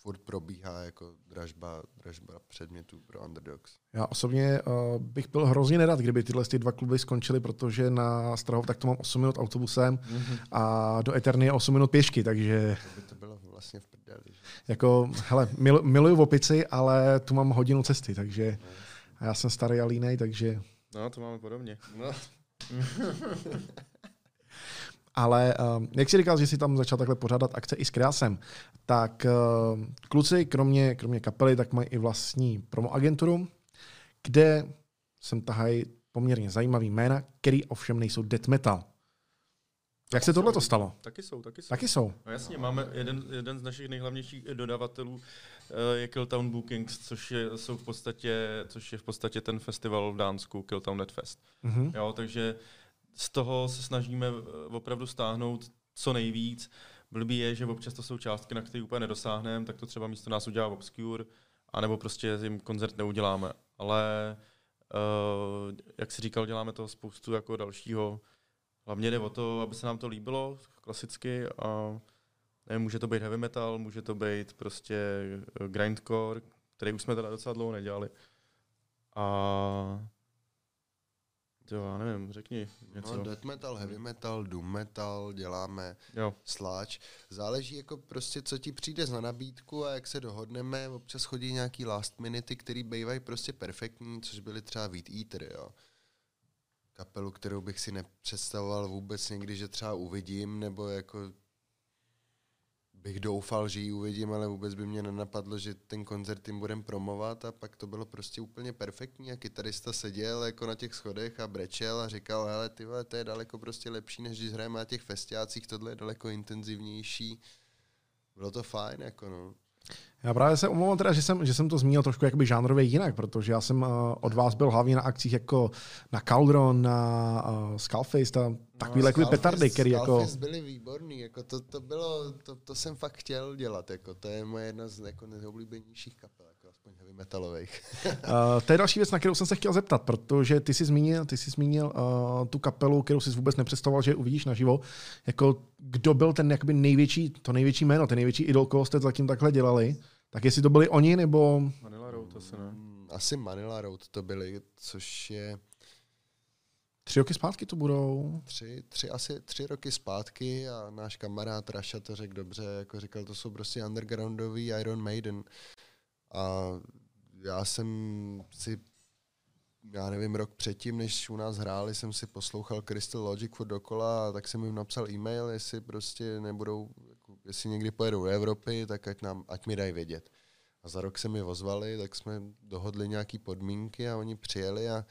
furt probíhá jako dražba, dražba předmětů pro underdogs. Já osobně uh, bych byl hrozně nerad, kdyby tyhle ty dva kluby skončily, protože na Strahov tak to mám 8 minut autobusem mm-hmm. a do Eternie 8 minut pěšky, takže... To by to bylo vlastně v prdeli. Že? Jako, hele, mil, miluju opici, ale tu mám hodinu cesty, takže a já jsem starý a línej, takže... No, to máme podobně. No. Ale um, jak jsi říkal, že jsi tam začal takhle pořádat akce i s Krásem, tak uh, kluci, kromě, kromě kapely, tak mají i vlastní promo agenturu, kde sem tahají poměrně zajímavý jména, který ovšem nejsou death metal. Jak se tohle to stalo? Taky jsou, taky jsou. Taky jsou. No jasně, máme jeden, jeden z našich nejhlavnějších dodavatelů uh, je Killtown Bookings, což je, jsou v podstatě, což je v podstatě ten festival v Dánsku, Killtown Net Fest. Mm-hmm. Jo, takže z toho se snažíme eh, opravdu stáhnout co nejvíc. Blbý je, že občas to jsou částky, na které úplně nedosáhneme, tak to třeba místo nás udělá Obscure, anebo prostě jim koncert neuděláme. Ale uh, jak si říkal, děláme toho spoustu jako dalšího. Hlavně jde o to, aby se nám to líbilo klasicky a nevím, může to být heavy metal, může to být prostě eh, grindcore, který už jsme teda docela dlouho nedělali. A Jo, já nevím, řekni něco. No, death metal, heavy metal, doom metal, děláme jo. sláč. Záleží jako prostě, co ti přijde za nabídku a jak se dohodneme. Občas chodí nějaký last minuty, který bývají prostě perfektní, což byly třeba Weed Eater, jo. Kapelu, kterou bych si nepředstavoval vůbec někdy, že třeba uvidím, nebo jako bych doufal, že ji uvidím, ale vůbec by mě nenapadlo, že ten koncert jim budem promovat a pak to bylo prostě úplně perfektní a kytarista seděl jako na těch schodech a brečel a říkal, hele ty vole, to je daleko prostě lepší, než když hrajeme na těch festiácích, tohle je daleko intenzivnější. Bylo to fajn, jako no. Já právě se omlouvám teda, že jsem, že jsem to zmínil trošku jakoby žánrově jinak, protože já jsem uh, od vás byl hlavně na akcích jako na Cauldron, na uh, Skullface, ta takovýhle no, petardy, který jako... byly výborný, jako to, to bylo, to, to, jsem fakt chtěl dělat, jako to je moje jedna z jako nejoblíbenějších kapel, jako aspoň heavy metalových. uh, to je další věc, na kterou jsem se chtěl zeptat, protože ty jsi zmínil, ty jsi zmínil uh, tu kapelu, kterou jsi vůbec nepředstavoval, že uvidíš naživo. Jako, kdo byl ten jakoby největší, to největší jméno, ten největší idol, koho jste zatím takhle dělali? Tak jestli to byli oni, nebo... Manila Road asi ne. Mm, asi Manila Road to byli, což je Tři roky zpátky to budou? Tři, tři, asi tři roky zpátky a náš kamarád Raša to řekl dobře, jako říkal, to jsou prostě undergroundový Iron Maiden. A já jsem si, já nevím, rok předtím, než u nás hráli, jsem si poslouchal Crystal Logic furt dokola a tak jsem jim napsal e-mail, jestli prostě nebudou, jestli někdy pojedou do Evropy, tak ať, nám, ať mi dají vědět. A za rok se mi ozvali, tak jsme dohodli nějaké podmínky a oni přijeli a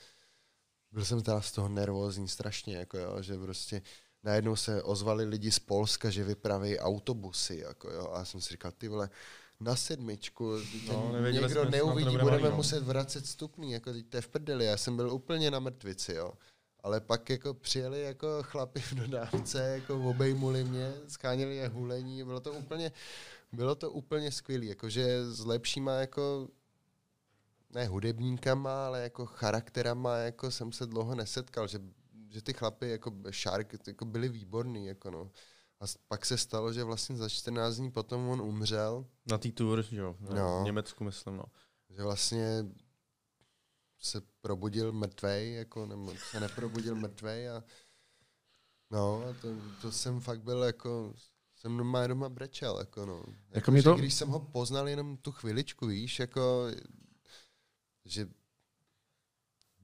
byl jsem teda z toho nervózní strašně, jako jo, že prostě najednou se ozvali lidi z Polska, že vypraví autobusy, jako jo, a já jsem si říkal, ty vole, na sedmičku, no, někdo neuvidí, budeme no. muset vracet stupný, jako teď to je v prdeli, já jsem byl úplně na mrtvici, jo. Ale pak jako přijeli jako chlapi v dodávce, jako obejmuli mě, schánili je hulení, bylo to úplně, bylo to úplně skvělé, jakože s lepšíma jako ne hudebníkama, ale jako charakterama jako jsem se dlouho nesetkal, že, že ty chlapy jako Shark jako byli výborní. Jako no. A pak se stalo, že vlastně za 14 dní potom on umřel. Na té tour, jo, no. v Německu myslím, no. Že vlastně se probudil mrtvej, jako, nebo se neprobudil mrtvej a no, a to, to jsem fakt byl jako, jsem doma, doma brečel, jako no. Jako, jako mě to... Když jsem ho poznal jenom tu chviličku, víš, jako že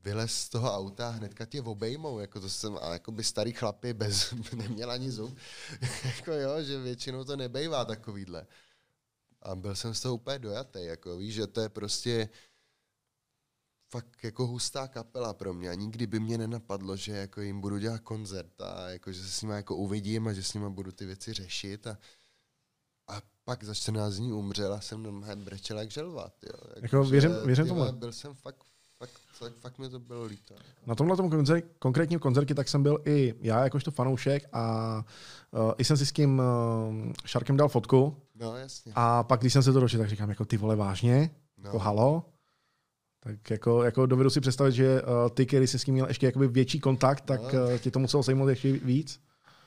vylez z toho auta a hnedka tě obejmou, jako to jsem, a jako by starý chlapy bez, neměl ani zub, jako jo, že většinou to nebejvá takovýhle. A byl jsem z toho úplně dojatý, jako víš, že to je prostě fakt jako hustá kapela pro mě a nikdy by mě nenapadlo, že jako jim budu dělat koncert a jako, že se s nimi jako uvidím a že s nimi budu ty věci řešit a a pak za 14 dní umřel a jsem normálně brečel jak želvat. Jo. Jak jako věřím, věřím tomu. Byl jsem fakt, fakt, fakt, fakt mi to bylo líto. Na tomhle tom koncer, konkrétním koncertě tak jsem byl i já jakožto fanoušek a uh, i jsem si s tím uh, Sharkem dal fotku. No, jasně. A pak, když jsem se to dočetl, tak říkám, jako ty vole, vážně? No. Jako halo? Tak jako, jako dovedu si představit, že uh, ty, který jsi s tím měl ještě jakoby větší kontakt, tak no. uh, ti to muselo sejmout ještě víc.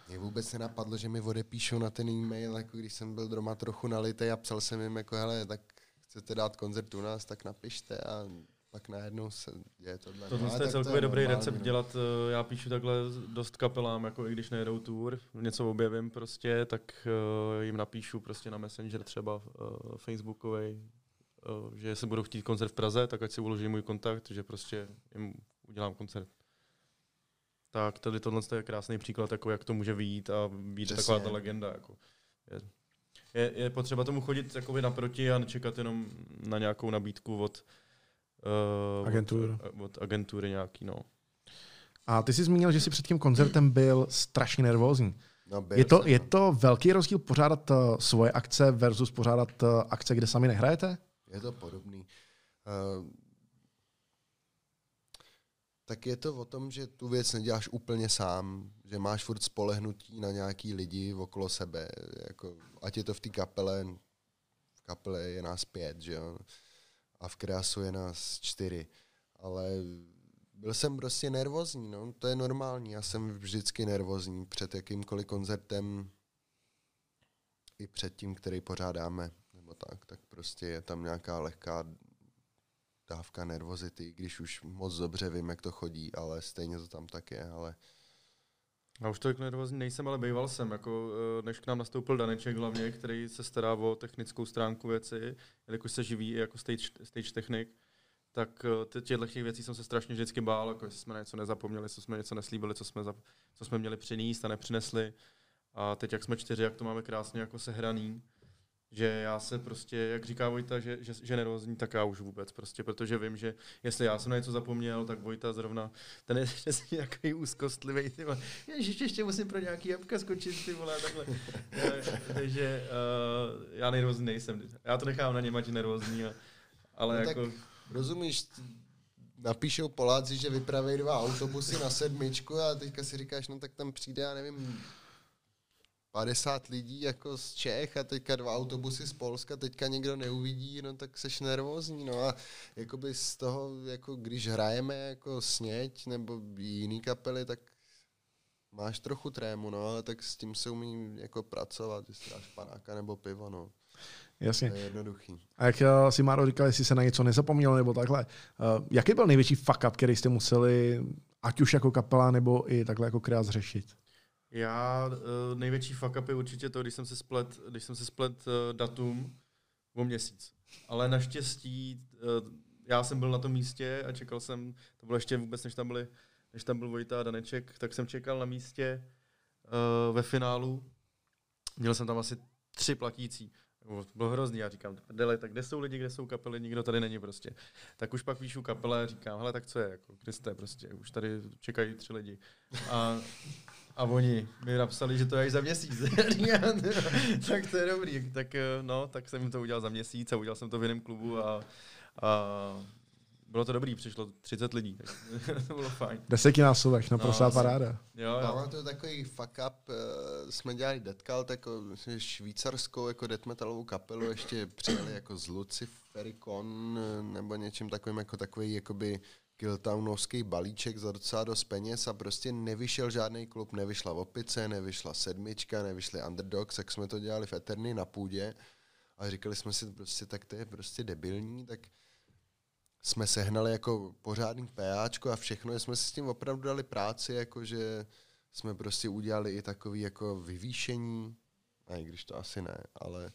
Mě vůbec nenapadlo, že mi odepíšou na ten e-mail, jako když jsem byl doma trochu nalitý a psal jsem jim, jako hele, tak chcete dát koncert u nás, tak napište a pak najednou se děje tohle. Tohle no, je celkově dobrý normální, recept no. dělat. Eh, já píšu takhle dost kapelám, jako i když nejedou tour, něco objevím prostě, tak uh, jim napíšu prostě na Messenger třeba uh, Facebookový, uh, že se budou chtít koncert v Praze, tak ať si uloží můj kontakt, že prostě jim udělám koncert tak tady tohle je krásný příklad, jako jak to může vyjít a být Přesně. taková ta legenda. Jako. Je, je, je potřeba tomu chodit jakoby naproti a nečekat jenom na nějakou nabídku od, uh, Agentur. od, od agentury nějaký. No. A ty jsi zmínil, že jsi před tím koncertem byl strašně nervózní. No, je, to, je no. to velký rozdíl pořádat svoje akce versus pořádat akce, kde sami nehrajete? Je to podobný. Uh, tak je to o tom, že tu věc neděláš úplně sám, že máš furt spolehnutí na nějaký lidi okolo sebe, jako, ať je to v té kapele, v kapele je nás pět, že jo, a v krásu je nás čtyři, ale byl jsem prostě nervózní, no, to je normální, já jsem vždycky nervózní před jakýmkoliv koncertem, i před tím, který pořádáme, nebo tak, tak prostě je tam nějaká lehká dávka nervozity, když už moc dobře vím, jak to chodí, ale stejně to tam tak je, ale... Já už tolik nervózní nejsem, ale býval jsem, jako eh, než k nám nastoupil Daneček hlavně, který se stará o technickou stránku věci, jelikož se živí i jako stage, stage technik, tak eh, těchto těch věcí jsem se strašně vždycky bál, jako jestli jsme něco nezapomněli, co jsme něco neslíbili, co jsme, za, co jsme měli přinést a nepřinesli. A teď, jak jsme čtyři, jak to máme krásně jako sehraný, že já se prostě, jak říká Vojta, že, že, že nerozní, tak já už vůbec prostě, protože vím, že jestli já jsem na něco zapomněl, tak Vojta zrovna, ten je přesně nějaký úzkostlivý, ty vole, ježiš, ještě musím pro nějaký jabka skočit, ty vole, takhle. Takže uh, já nervózní nejsem, já to nechám na něm, ať nervózní, ale no jako... Tak rozumíš, napíšou Poláci, že vypraví dva autobusy na sedmičku a teďka si říkáš, no tak tam přijde, já nevím, 50 lidí jako z Čech a teďka dva autobusy z Polska, teďka někdo neuvidí, no tak seš nervózní, no a jakoby z toho, jako když hrajeme jako Sněť nebo jiný kapely, tak máš trochu trému, no, ale tak s tím se umí jako pracovat, jestli dáš panáka nebo pivo, no. Jasně. To je jednoduchý. A jak uh, si Máro říkal, jestli se na něco nezapomnělo nebo takhle, uh, jaký byl největší fuck up, který jste museli, ať už jako kapela nebo i takhle jako kreát řešit? Já uh, největší fuck up je určitě to, když jsem se splet, když jsem se splet uh, datum o měsíc. Ale naštěstí uh, já jsem byl na tom místě a čekal jsem, to bylo ještě vůbec, než tam, byli, než tam byl Vojta a Daneček, tak jsem čekal na místě uh, ve finálu. Měl jsem tam asi tři platící. Bylo hrozný, já říkám, dele, tak kde jsou lidi, kde jsou kapely, nikdo tady není prostě. Tak už pak píšu kapele říkám, hele, tak co je, jako, kde jste prostě, už tady čekají tři lidi. A, a oni mi napsali, že to je až za měsíc. tak to je dobrý. Tak no, tak jsem jim to udělal za měsíc a udělal jsem to v jiném klubu a, a bylo to dobrý, přišlo 30 lidí, tak to bylo fajn. Desetinásobek, naprostá no, paráda. Jo, jo. Máme to takový fuck up, uh, jsme dělali Deathcult, jako švýcarskou jako death metalovou kapelu, ještě přijeli jako z Lucifericon nebo něčím takovým jako takový jakoby Killtownovský balíček za docela dost peněz a prostě nevyšel žádný klub, nevyšla Opice, nevyšla Sedmička, nevyšly Underdogs, tak jsme to dělali v Eterny na půdě. A říkali jsme si prostě, tak to je prostě debilní, tak jsme sehnali jako pořádný PAčko a všechno, jsme si s tím opravdu dali práci, jakože jsme prostě udělali i takový jako vyvýšení, a i když to asi ne, ale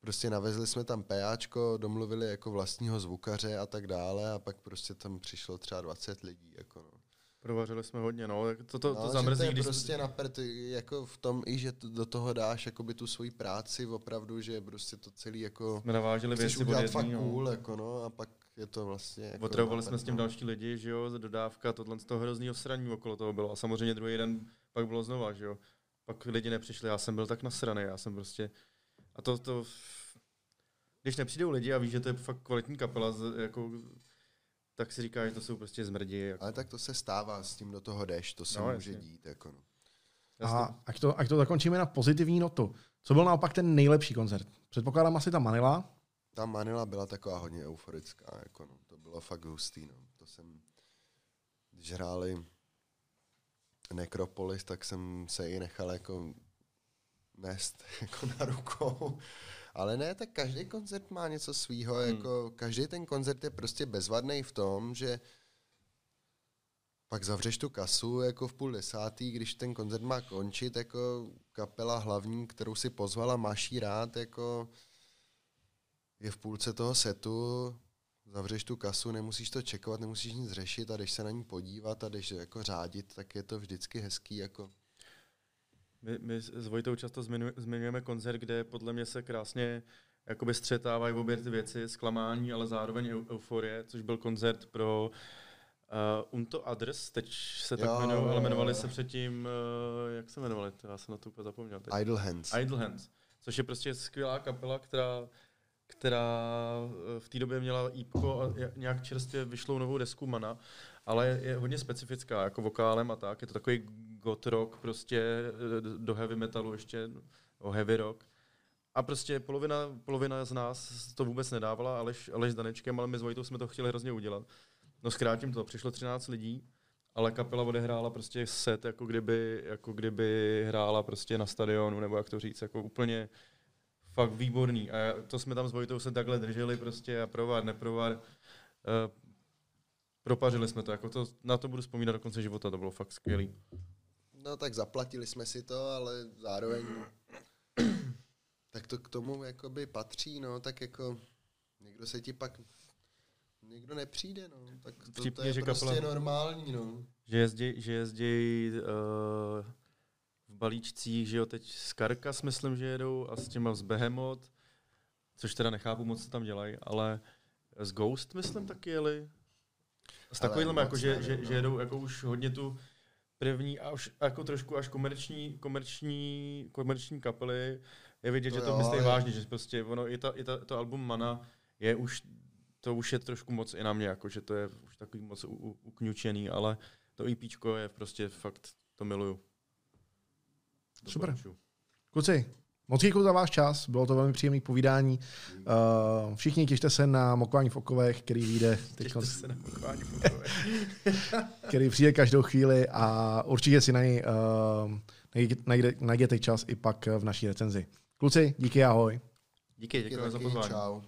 prostě navezli jsme tam PAčko, domluvili jako vlastního zvukaře a tak dále a pak prostě tam přišlo třeba 20 lidí. Jako no. Provařili jsme hodně, no. To, to, no, to zamrzí, to je když... prostě na prd, jako v tom i, že do toho dáš jakoby tu svoji práci opravdu, že prostě to celý jako... Jsme navážili věci udělat fakt no. cool, jako no, a pak je to vlastně... Jako Otravovali jsme s tím další lidi, že jo, dodávka, tohle z toho hroznýho sraní okolo toho bylo. A samozřejmě druhý den pak bylo znova, že jo. Pak lidi nepřišli, já jsem byl tak nasraný, já jsem prostě... A to, to když nepřijdou lidi a víš, že to je fakt kvalitní kapela, jako, tak si říká, že to jsou prostě zmrdi. Jako. Ale tak to se stává, s tím do toho jdeš, to se no, může jasně. dít. Jako no. A ať to, ať to zakončíme na pozitivní notu. Co byl naopak ten nejlepší koncert? Předpokládám asi ta Manila. Ta Manila byla taková hodně euforická, jako no. to bylo fakt hustý. No. To jsem, když hráli Necropolis, tak jsem se i nechal jako nést jako na rukou. Ale ne, tak každý koncert má něco svýho, hmm. jako každý ten koncert je prostě bezvadný v tom, že pak zavřeš tu kasu jako v půl desátý, když ten koncert má končit, jako kapela hlavní, kterou si pozvala, máš jí rád, jako je v půlce toho setu, zavřeš tu kasu, nemusíš to čekovat, nemusíš nic řešit a když se na ní podívat a když jako řádit, tak je to vždycky hezký. Jako. My, my s Vojtou často zmiňujeme koncert, kde podle mě se krásně jakoby střetávají obě ty věci, zklamání, ale zároveň euforie, což byl koncert pro uh, Unto Others, teď se tak jmenují, ale jmenovali se předtím, uh, jak se jmenovali, já jsem na to úplně zapomněl. Teď. Idle Hands. Idle Hands, což je prostě skvělá kapela, která která eh, v té době měla IPko a nějak čerstvě vyšlou novou desku Mana, ale je, je hodně specifická, jako vokálem a tak. Je to takový goth rock, prostě eh, do heavy metalu ještě, o heavy rock. A prostě polovina, polovina z nás to vůbec nedávala, Aleš, Aleš s Danečkem, ale my s Vojtou jsme to chtěli hrozně udělat. No zkrátím to, přišlo 13 lidí, ale kapela odehrála prostě set, jako kdyby, jako kdyby hrála prostě na stadionu, nebo jak to říct, jako úplně fakt výborný. A to jsme tam s Vojtou se takhle drželi prostě a provar, neprovar. Uh, propařili jsme to, jako to, na to budu vzpomínat do konce života, to bylo fakt skvělý. No tak zaplatili jsme si to, ale zároveň tak to k tomu jakoby patří, no, tak jako někdo se ti pak někdo nepřijde, no, tak to, Vtipně, to je že prostě kapela, normální, no. Že jezdí, že jezdí uh, v balíčcích, že jo, teď z Karkas myslím, že jedou a s těma z Behemoth, což teda nechápu moc, co tam dělají, ale z Ghost myslím taky jeli. S takovým, jako, že, že, že jedou jako už hodně tu první a už jako trošku až komerční, komerční, komerční kapely je vidět, to že to jo, myslí je. vážně, že prostě ono, i, ta, i ta, to album Mana je už to už je trošku moc i na mě, jako, že to je už takový moc u, u, ukňučený, ale to EPčko je prostě fakt, to miluju. Super. Kluci, moc děkuji za váš čas, bylo to velmi příjemné povídání. Uh, všichni těšte se na mokování v okovech, který vyjde teď, Těšte se na mokování fotové. který přijde každou chvíli a určitě si na něj uh, najde, najděte čas i pak v naší recenzi. Kluci, díky, ahoj. Díky, děkuji za pozvání. Čau.